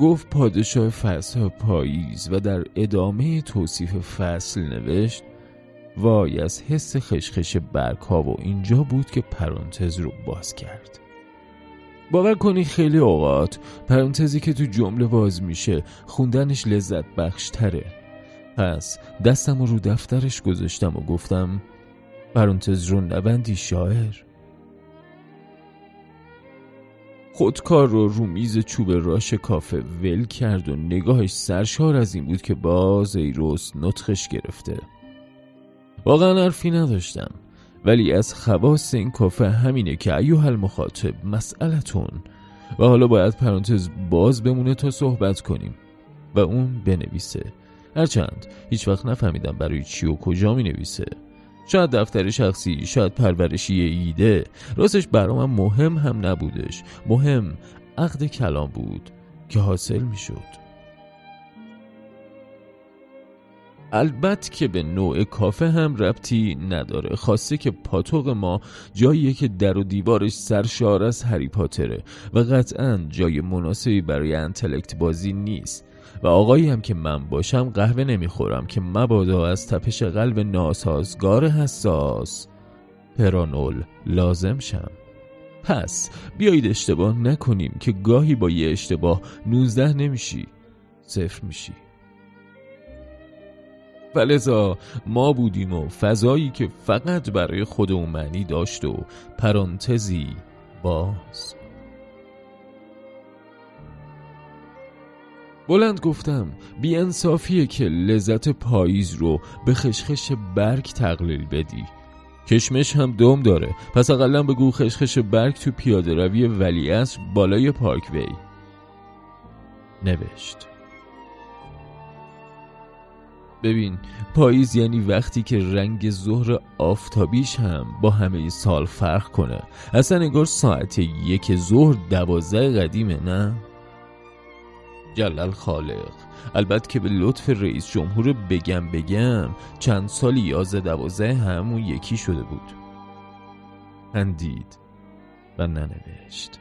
گفت پادشاه فصل پاییز و در ادامه توصیف فصل نوشت وای از حس خشخش برگ ها و اینجا بود که پرانتز رو باز کرد. باور کنی خیلی اوقات پرانتزی که تو جمله باز میشه خوندنش لذت بخش تره. پس دستم رو دفترش گذاشتم و گفتم پرانتز رو نبندی شاعر. خودکار رو رو میز چوب راش کافه ول کرد و نگاهش سرشار از این بود که باز ایروس نطخش گرفته. واقعا حرفی نداشتم ولی از خواست این کافه همینه که ایوه المخاطب مسئلتون. و حالا باید پرانتز باز بمونه تا صحبت کنیم. و اون بنویسه. هرچند هیچ وقت نفهمیدم برای چی و کجا می نویسه شاید دفتر شخصی شاید پرورشی ایده. راستش برام مهم هم نبودش. مهم عقد کلام بود که حاصل می شد البته که به نوع کافه هم ربطی نداره. خواسته که پاتوق ما جاییه که در و دیوارش سرشار از هری پاتره و قطعا جای مناسبی برای انتلکت بازی نیست. و آقایی هم که من باشم قهوه نمی‌خورم که مبادا از تپش قلب ناسازگار حساس پرانول لازم شم. پس بیایید اشتباه نکنیم که گاهی با یه اشتباه نوزده نمیشی صفر میشی. فلزا ما بودیم و فضایی که فقط برای خودمون معنی داشت و پرانتزی باز. بلند گفتم بیانصافیه که لذت پاییز رو به خشخش برگ تقلیل بدی. کشمش هم دوم داره پس اقلا بگو خشخش برگ تو پیاده روی ولی بالای پارک وی. نوشت. ببین پاییز یعنی وقتی که رنگ ظهر آفتابیش هم با همه سال فرق کنه. اصلا انگار ساعت یک ظهر دوازده قدیمه نه؟ جلال خالق البته که به لطف رئیس جمهور بگم بگم چند سال یازده دوازده همون یکی شده بود. هندید و ننوشت.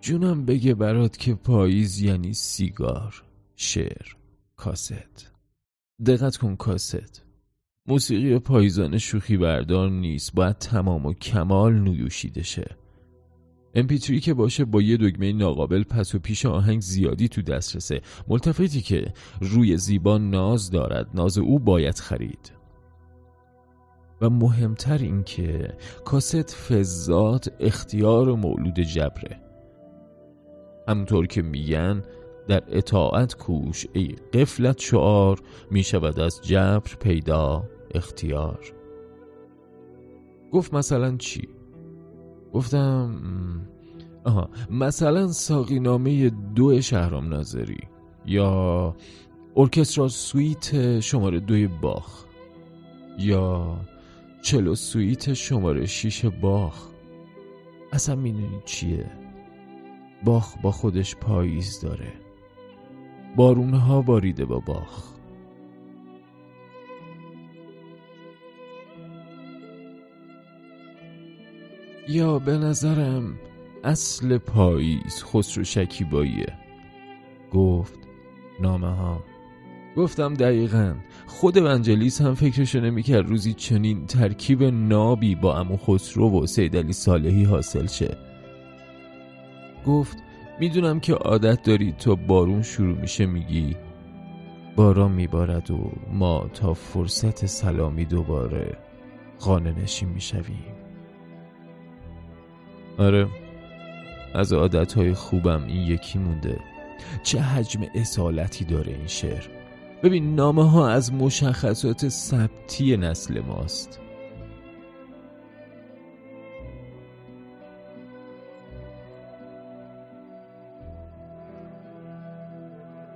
جونم بگه برات که پاییز یعنی سیگار شعر کاست. دقت کن کاست. موسیقی پاییزان شوخی بردار نیست. باید تمام و کمال نیوشیده شه. امپیتری که باشه با یه دگمه ناقابل پس و پیش آهنگ زیادی تو دسترسه. ملتفتی که روی زیبا ناز دارد. ناز او باید خرید. و مهمتر این که کاست فزات اختیار مولود جبره. همطور که میگن در اطاعت کوش ای غفلت شعار می شود از جبر پیدا. اختیار. گفت مثلا چی؟ گفتم آها مثلا ساقی نامه دو شهرام ناظری یا orchestral suite شماره دوی باخ یا cello suite شماره شیش باخ. اصلا می‌دونی چیه؟ باخ با خودش پاییز داره. بارونها باریده با باخ. یا به نظرم اصل پاییز خسرو شکیباییه؟ گفت نامه ها گفتم دقیقا. خود ونجلیس هم فکرشو نمی‌کرد روزی چنین ترکیب نابی با امو خسرو و سید علی صالحی حاصل شه. گفت می‌دونم که عادت داری تا بارون شروع میشه میگی؟ باران میبارد و ما تا فرصت سلامی دوباره خانه نشین می‌شویم. آره. از عادتهای خوبم این یکی مونده. چه حجم اصالتی داره این شعر. ببین نامه ها از مشخصات ثبتی نسل ماست.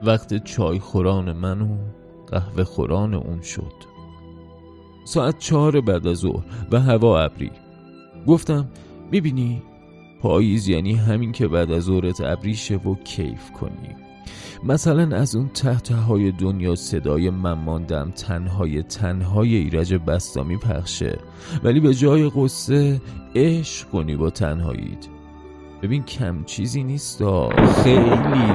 وقت چای خوران من و قهوه خوران اون شد. ساعت چهار بعد از ظهر و هوا ابری. گفتم می‌بینی؟ پاییز یعنی همین که بعد از ظهرت ابری شه و کیف کنیم. مثلا از اون تحت های دنیا صدای من ماندم تنهای تنهای ایرج بستامی پخشه. ولی به جای قصه عشق کنی با تنهایید ببین کم چیزی نیست خیلی.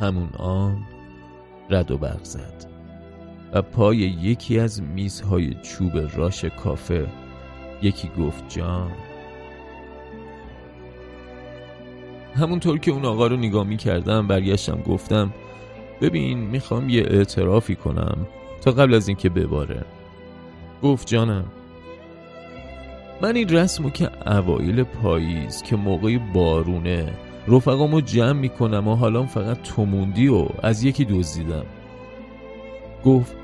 همون آن رد و برق زد. و پای یکی از میزهای چوب راش کافه. یکی گفت جان. همونطور که اون آقا رو نگاه می کردم برگشتم گفتم ببین می‌خوام یه اعترافی کنم تا قبل از اینکه بباره. گفت جانم. من این رسمو که اوایل پاییز که موقع بارونه رفقامو جمع می‌کنم و حالا فقط توموندی و از یکی دزدیدم. گفت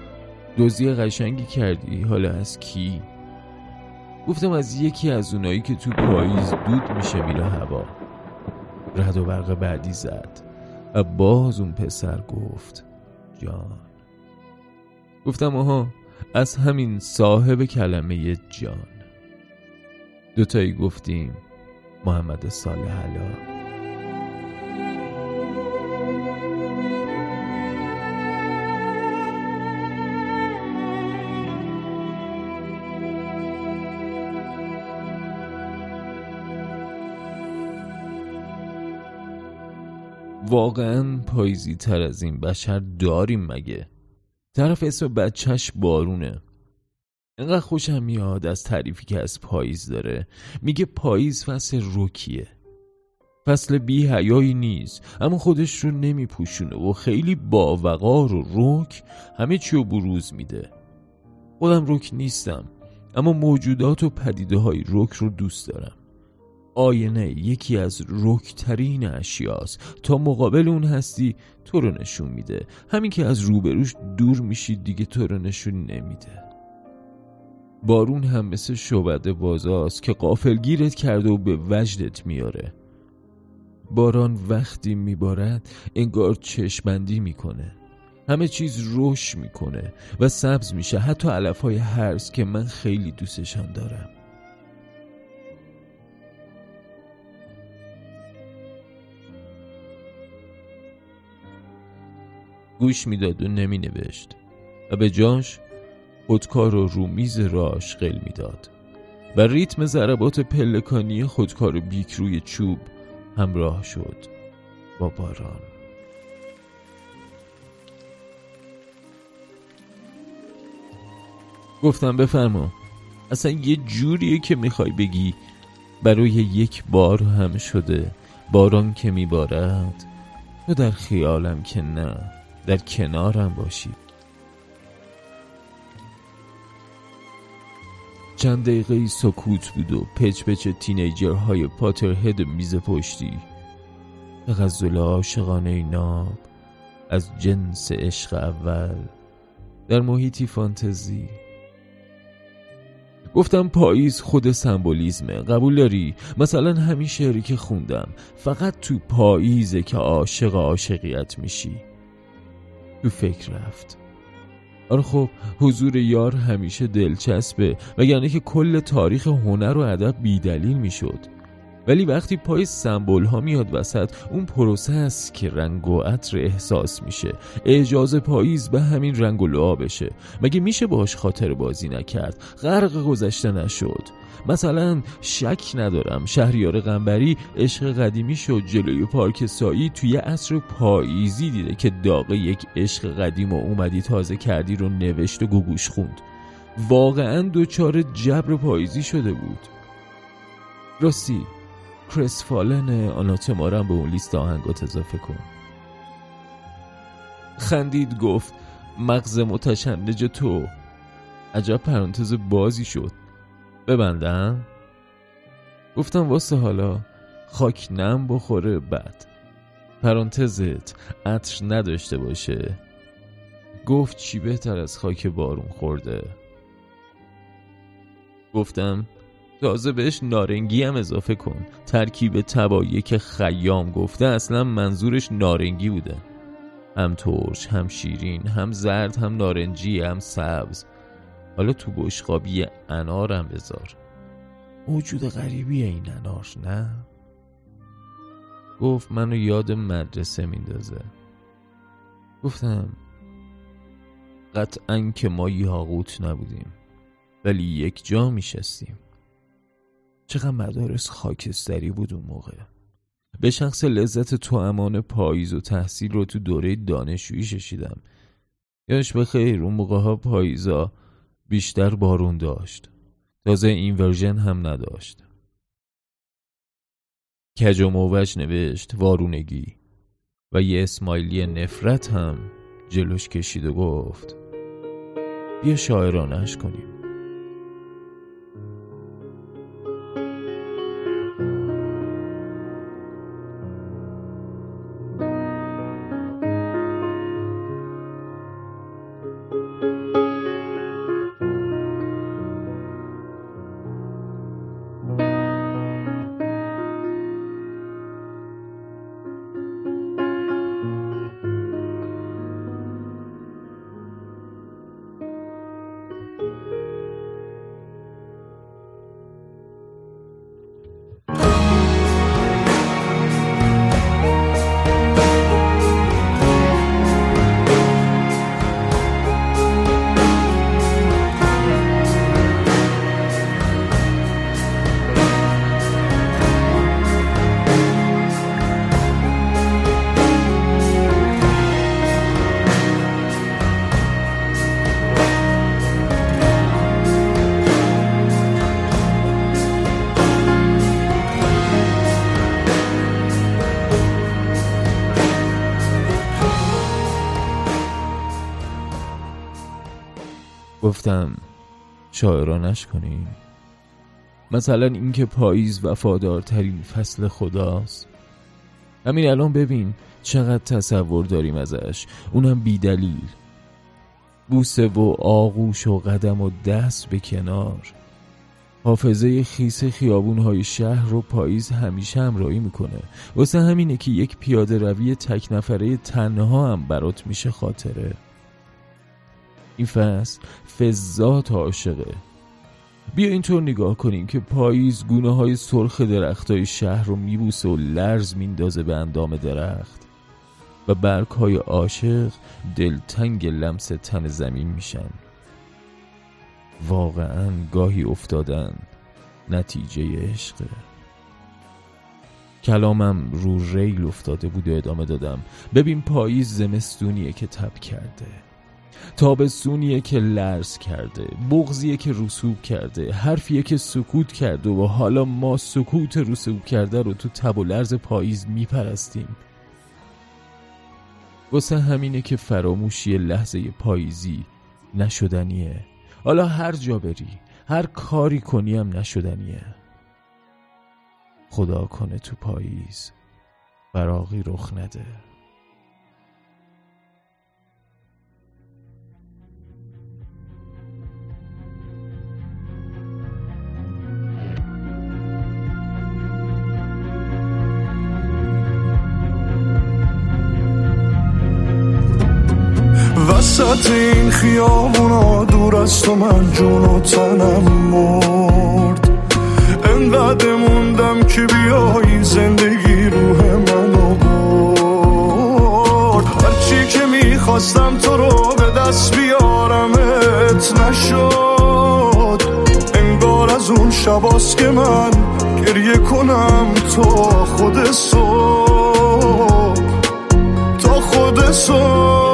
دزدی قشنگی کردی حالا از کی؟ گفتم از یکی از اونایی که تو پاییز دود میشه میره هوا. رد و برق بعدی زد. و باز اون پسر گفت جان. گفتم آها از همین صاحب کلمه جان. دوتایی گفتیم محمد صالح علا واقعا پاییزی تر از این بشر داریم مگه؟ طرف اسم بچهش بارونه. انقدر خوشم میاد از تعریفی که از پاییز داره. میگه پاییز فصل روکیه فصل بی هیایی نیست اما خودش رو نمیپوشونه و خیلی باوقار و روک همه چی رو بروز میده. خودم روک نیستم اما موجودات و پدیده های روک رو دوست دارم. آینه یکی از رکترین اشیاست. تا مقابل اون هستی تو رو نشون میده. همین که از روبروش دور میشی دیگه تو رو نشون نمیده. بارون هم مثل شعبده بازاست که قافلگیرت کرده و به وجدت میاره. باران وقتی میبارد انگار چشمندی می‌کنه. همه چیز روش می‌کنه و سبز میشه. حتی علف های هرز که من خیلی دوستشان دارم. گوش می‌داد و نمی نوشت و به جاش خودکار رو رو میز راش قل می‌داد و ریتم ضربات پلکانی خودکار بیک روی چوب همراه شد با باران. گفتم بفرما اصلا یه جوریه که می‌خوای بگی برای یک بار هم شده باران که میبارد و در خیالم که نه. در کنارم باشی چند دقیقه سکوت بود و پچ پچ تینیجرهای پاترهد میز پشتی. غزل عاشقانه ناب از جنس عشق اول در محیطی فانتزی. گفتم پاییز خود سمبولیزمه قبول داری؟ مثلا همین شعری که خوندم فقط تو پاییزه که عاشق عاشقیت میشی. تو فکر رفت. آره خب حضور یار همیشه دلچسبه وگرنه که کل تاریخ هنر و ادب بیدلیل می‌شد. ولی وقتی پای سمبول ها میاد وسط اون پروسه است که رنگ و عطر احساس میشه. اعجاز پاییز به همین رنگ و لعا بشه. مگه میشه باش خاطر بازی نکرد؟ غرق گذشته نشد. مثلا شک ندارم. شهریار غنبری عشق قدیمی شد جلوی پارک سایی توی عصر پاییزی دیده که داغ یک عشق قدیم و اومدی تازه کردی رو نوشت و گوگوش خوند. واقعا دوچار جبر پاییزی شده بود. راستی کرس فالن آناتمارم به اون لیست آهنگات اضافه کن. خندید گفت مغز متشنج تو. عجب پرانتز بازی شد. ببندم؟ گفتم واسه حالا خاک نم بخوره بعد. پرانتزت عطر نداشته باشه. گفت چی بهتر از خاک بارون خورده. گفتم تازه بهش نارنگی هم اضافه کن. ترکیب تبایی که خیام گفته اصلا منظورش نارنگی بوده. هم ترش هم شیرین هم زرد هم نارنجی هم سبز. حالا تو بشقابی انارم بذار. موجود غریبی این انار نه؟ گفت منو یاد مدرسه میندازه. گفتم قطعا که ما یاقوت نبودیم ولی یک جا میشستیم. چقدر مدارس خاکستری بود اون موقع. به شخص لذت تو امان پاییز و تحصیل رو تو دوره دانشجویی ششیدم. یاش به خیر اون موقع ها پاییزا بیشتر بارون داشت. تازه این ورژن هم نداشت. کج و موج نوشت وارونگی و یه اسمایلی نفرت هم جلوش کشید و گفت بیا شاعرانش کنیم. گفتم شاعرانش کنیم مثلا اینکه پاییز وفادارترین فصل خداست. همین الان ببین چقدر تصور داریم ازش. اونم بیدلیل. بوسه و آغوش و قدم و دست به کنار. حافظه خیس خیابونهای شهر رو پاییز همیشه همراهی می‌کنه. واسه همینه که یک پیاده روی تک نفره تنها هم برات میشه خاطره. این فصل فضات عاشقه. بیا اینطور نگاه کنیم که پاییز گونه های سرخ درخت های شهر رو میبوسه و لرز میندازه به اندام درخت. و برگ های عاشق دلتنگ لمس تن زمین میشن. واقعا گاهی افتادن نتیجه عشقه کلامم رو ریل افتاده بود و ادامه دادم. ببین پاییز زمستونیه که تب کرده. تابستونیه که لرز کرده بغزیه که رسوب کرده حرفیه که سکوت کرده و حالا ما سکوت رسوب کرده رو تو تب و لرز پاییز میپرستیم. واسه همینه که فراموشی لحظه پاییزی نشدنیه. حالا هر جا بری هر کاری کنی هم نشدنیه. خدا کنه تو پاییز براغی رخ نده. این خیابونا دور از تو من جون و تنم مرد. انقدر موندم که بیایی زندگی روح منو برد. هرچی که می‌خواستم تو رو به دست بیارمت نشد. انگار از اون شباست که من گریه کنم تا خود صبح. تا خود صبح.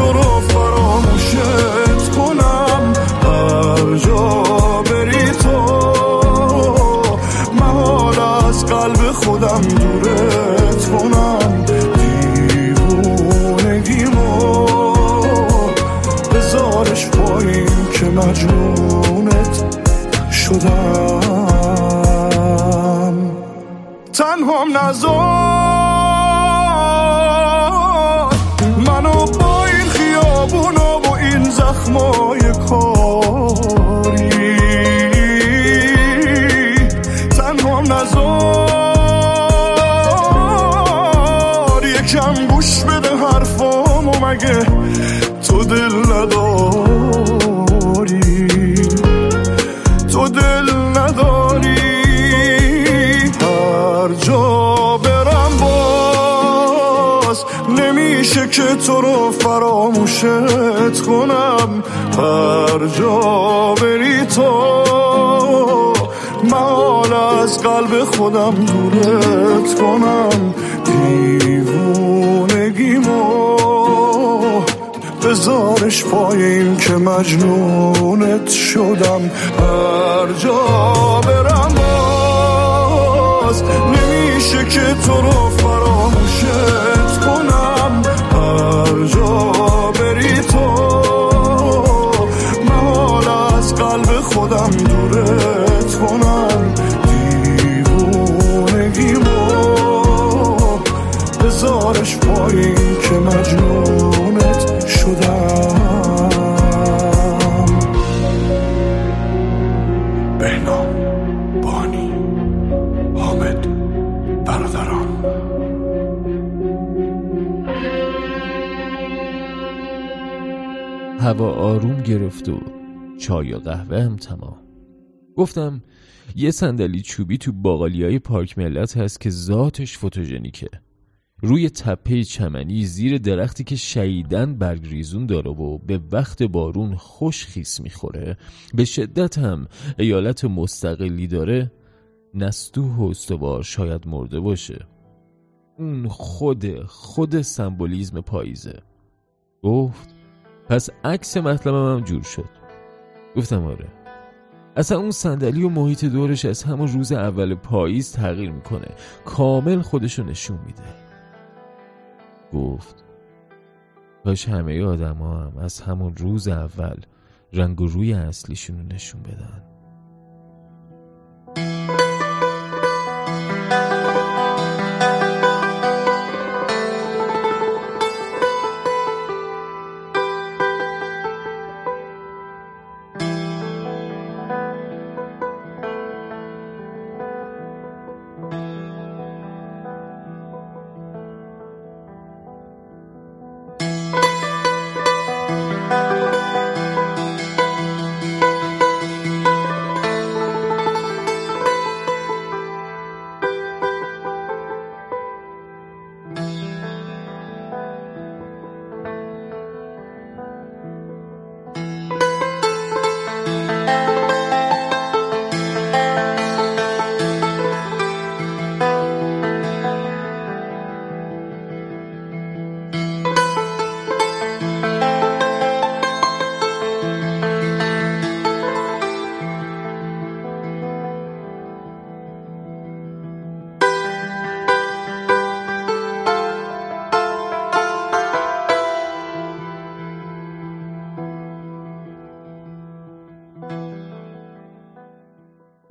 نمیشه تنها نزار یکم گوش بده حرفامو مگه تو دل نداری؟ تو دل نداری؟ هر جا برم باز نمیشه که تو رو فراموشت کنم. هر جا بری تو محال از قلب خودم دورت کنم. دیوونگیمو بذارش پای این که مجنونت شدم. هر جا برم باز نمیشه که تو رو فراموشت کنم. هر جا بری تو محال از قلب خودم چای و قهوه هم تمام. گفتم یه صندلی چوبی تو باقالی های پارک ملت هست که ذاتش فوتوژنیکه. روی تپه چمنی زیر درختی که شیدن برگ ریزون داره و به وقت بارون خوش خیس می‌خوره. به شدت هم ایالت مستقلی داره. نستوه و استوار شاید مرده باشه. اون خود خود سمبولیزم پاییزه. گفت پس عکس مطلبم هم جور شد. گفتم آره. اصلا اون صندلی و محیط دورش از همون روز اول پاییز تغییر می‌کنه. کامل خودشو نشون میده. گفت کاش همه آدم هم از همون روز اول رنگ و روی اصلیشون رو نشون بدن.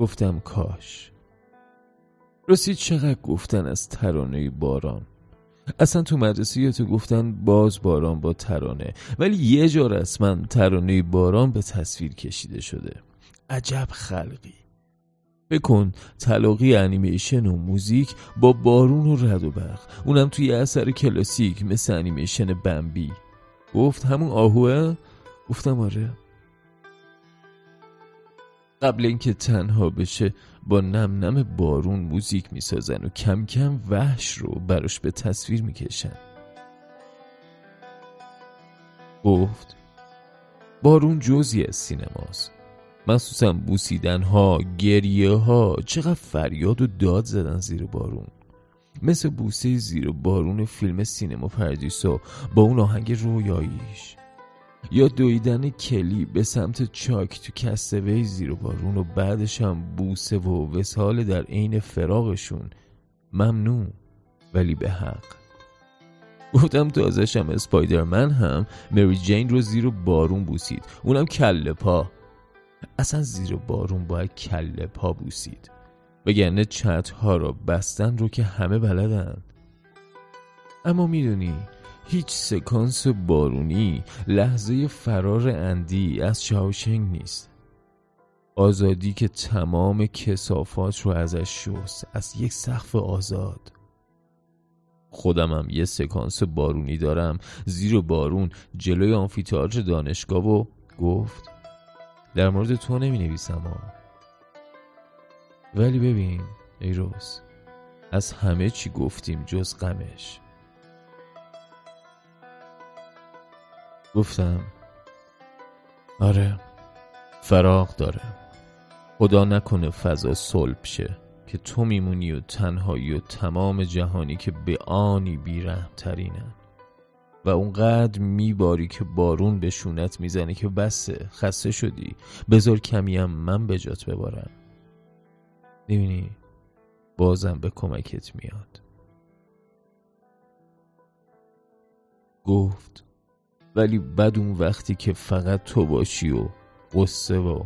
گفتم کاش. راستی چقدر گفتن از ترانه باران؟ اصلا تو مدرسه تو گفتن باز باران با ترانه ولی یه جا رسما ترانه باران به تصویر کشیده شده. عجب خلقی. بکن تلاقی انیمیشن و موزیک با بارون و رد و برق. اونم توی اثر کلاسیک مثل انیمیشن بمبی. گفت همون آهوه؟ گفتم آره. قبل اینکه تنها بشه با نم نم بارون موزیک می‌سازن و کم کم وحش رو براش به تصویر می‌کشن. گفت بارون جزی از سینماست. مخصوصا بوسیدن ها گریه ها چقدر فریاد و داد زدن زیر بارون. مثل بوسه زیر بارون فیلم سینما پردیسا با اون آهنگ رویاییش. یا دویدن کلی به سمت چاک تو کستوی زیر بارون و بعدش هم بوسه و وسال در عین فراغشون. ممنوع ولی به حق. گفتم تازش هم اسپایدرمن هم مری جین رو زیر بارون بوسید. اونم کله پا. اصلا زیر بارون باید کله پا بوسید. وگرنه چت ها را بستن رو که همه بلدن. اما می‌دونی هیچ سکانس بارونی لحظه فرار اندی از شاوشنگ نیست. آزادی که تمام کسافات رو ازش شست از یک سقف آزاد. خودمم یه سکانس بارونی دارم زیر بارون جلوی آنفیتاژ دانشگاه و گفت در مورد تو نمی نویسم ها ولی ببین ایروس از همه چی گفتیم جز غمش. گفتم آره فراغ داره. خدا نکنه فضا صلب شه که تو میمونی و تنهایی و تمام جهانی که به آنی بیره ترینن و اونقدر میباری که بارون به شونت می‌زنه که بسه خسته شدی. بذار کمیم من به جات ببارم. می‌بینی؟ بازم به کمکت میاد. گفت ولی بد اون وقتی که فقط تو باشی و قصه و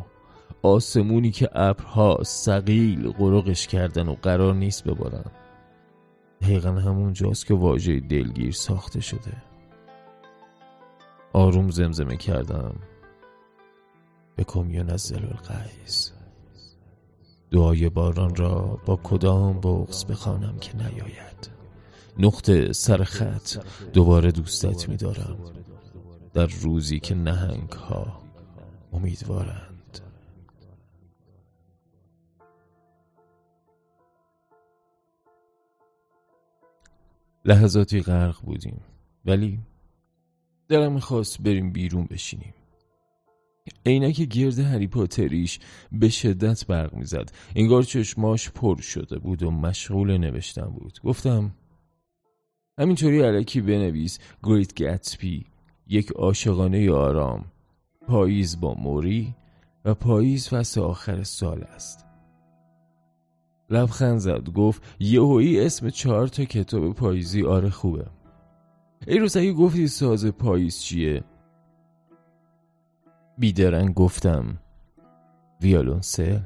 آسمونی که ابرها سقیل قرقش کردن و قرار نیست ببارن. دقیقا همون جاست که واژه دلگیر ساخته شده. آروم زمزمه کردم. به کمیون از القیس دعای باران را با کدام بغز بخوانم که نیاید. نقطه سر خط دوباره دوستت میدارم. در روزی که نهنگ ها امیدوارند. لحظاتی غرق بودیم ولی دلم می‌خواست بریم بیرون بشینیم. عینک گرد هری پاتریش به شدت برق می‌زد. انگار چشماش پر شده بود و مشغول نوشتن بود. گفتم همینطوری علکی بنویس گریت گتسپی. یک عاشقانه آرام پاییز با موری و پاییز فصل آخر سال است. لبخند زد گفت یهویی اسم چهار تا کتاب پاییزی آره خوبه. ای روز اگه گفتی ساز پاییز چیه؟ بیدرنگ گفتم. ویالونسل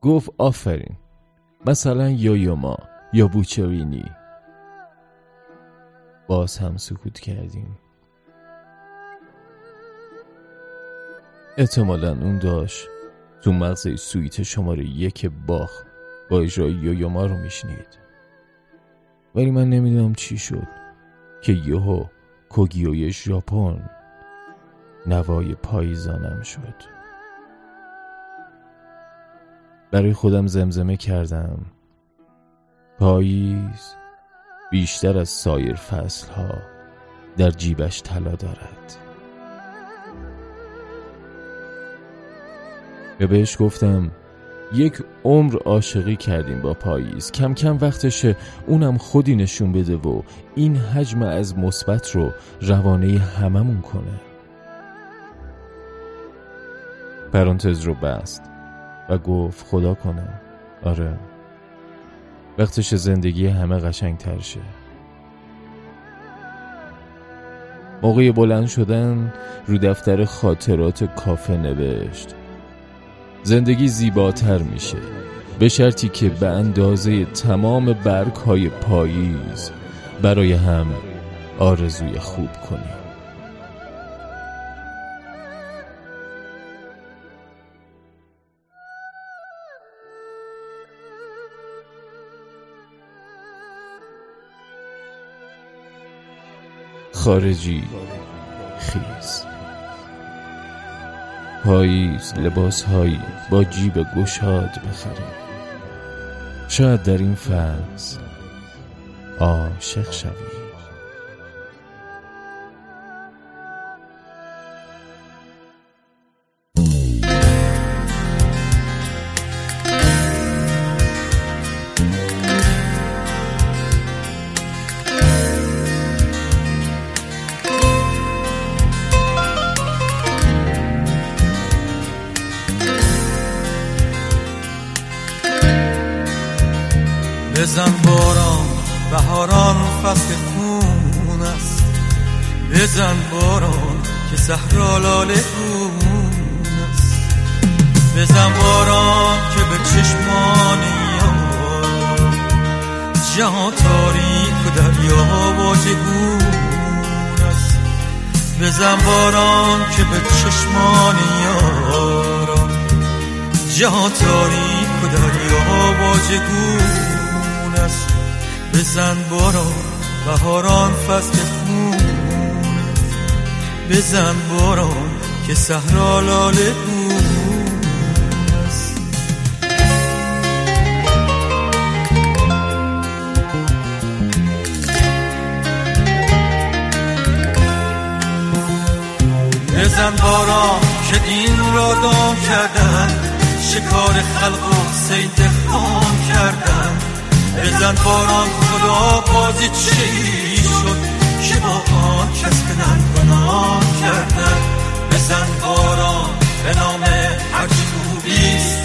گفت آفرین. مثلا یویوما یا بوچوینی. باز هم سکوت کردیم. احتمالا اون داشت. تو مغز سویت شماره یک باخ با اجرای یویوما رو میشنید. ولی من نمی‌دونم چی شد که یهو کوگیوی ژاپن نوای پاییزانم شد. برای خودم زمزمه کردم. پاییز بیشتر از سایر فصلها در جیبش طلا دارد. و بهش گفتم یک عمر عاشقی کردیم با پاییز. کم کم وقتشه اونم خودی نشون بده و این حجم از مثبت رو روانه هممون کنه. پرانتز رو بست و گفت خدا کنه. آره. وقتش زندگی همه قشنگ ترشه موقع بلند شدن رو دفتر خاطرات کافه نوشت. زندگی زیباتر میشه. به شرطی که به اندازه تمام برگ های پاییز برای هم آرزوی خوب کنیم خارجی خیز. پاییز لباس هایی با جیب گشاد بخریم. شاید در این فصل عاشق شویم. تاریک و دریا واجگون است. بزن باران بهاران فصل خون بزن باران که صحرا لاله بزن باران که دین را دام کردن. شکار خلق و سید خام کردن بزن باران خدا بازی چی شد که با آن کس کنن گناه کردن بزن باران به نام هرچی خوبیست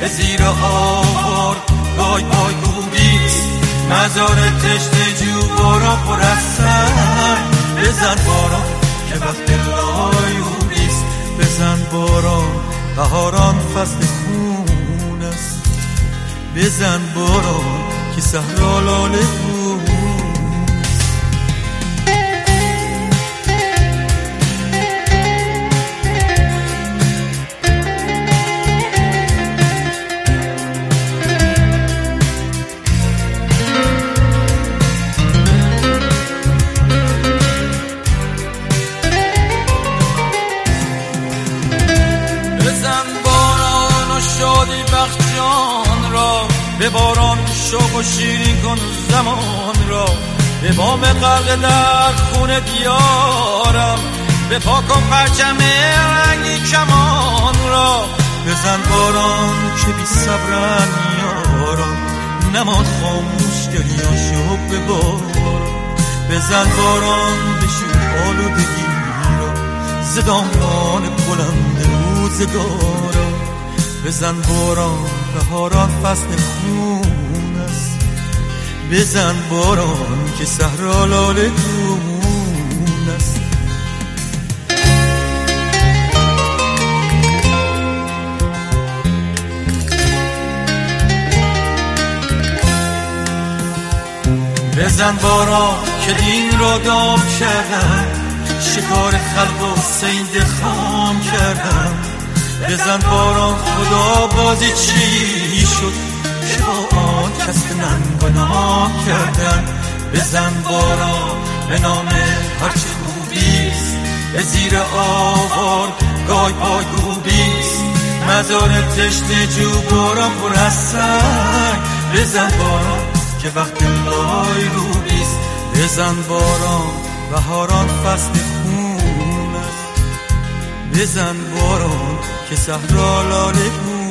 به زیر آوار گای پای گوبیست مزار تشت جو باران بزن باران که وقت لایونیست بزن باران بهاران فصل خون است. بزن باران که صحرا لاله به باران شوق و شیرین کن زمان را. به بام غرق در خون دیارم به پاکم پرچم رنگی کمان را. بزن باران که بی صبرن یاران نماد خاموش شو به باران. بزن باران بشور آلودگی را. زدامان بلند روزگارا. بزن باران بهاران فصل خون است. بزن باران که صحرا لاله گون است. بزن باران که دین را دام کردم. شکار خلق و سید خام کردم. بزن باران خدا بازی چی شد؟ که با آن کس من گناه کردن بزن باران به نام هرچی خوبیست به زیر آوار گای پای بیست مزار تشت جو باران پر بزن باران که وقت لای رو بیست بزن باران بهاران فصل خون است بزن باران که صحرا لاله بود.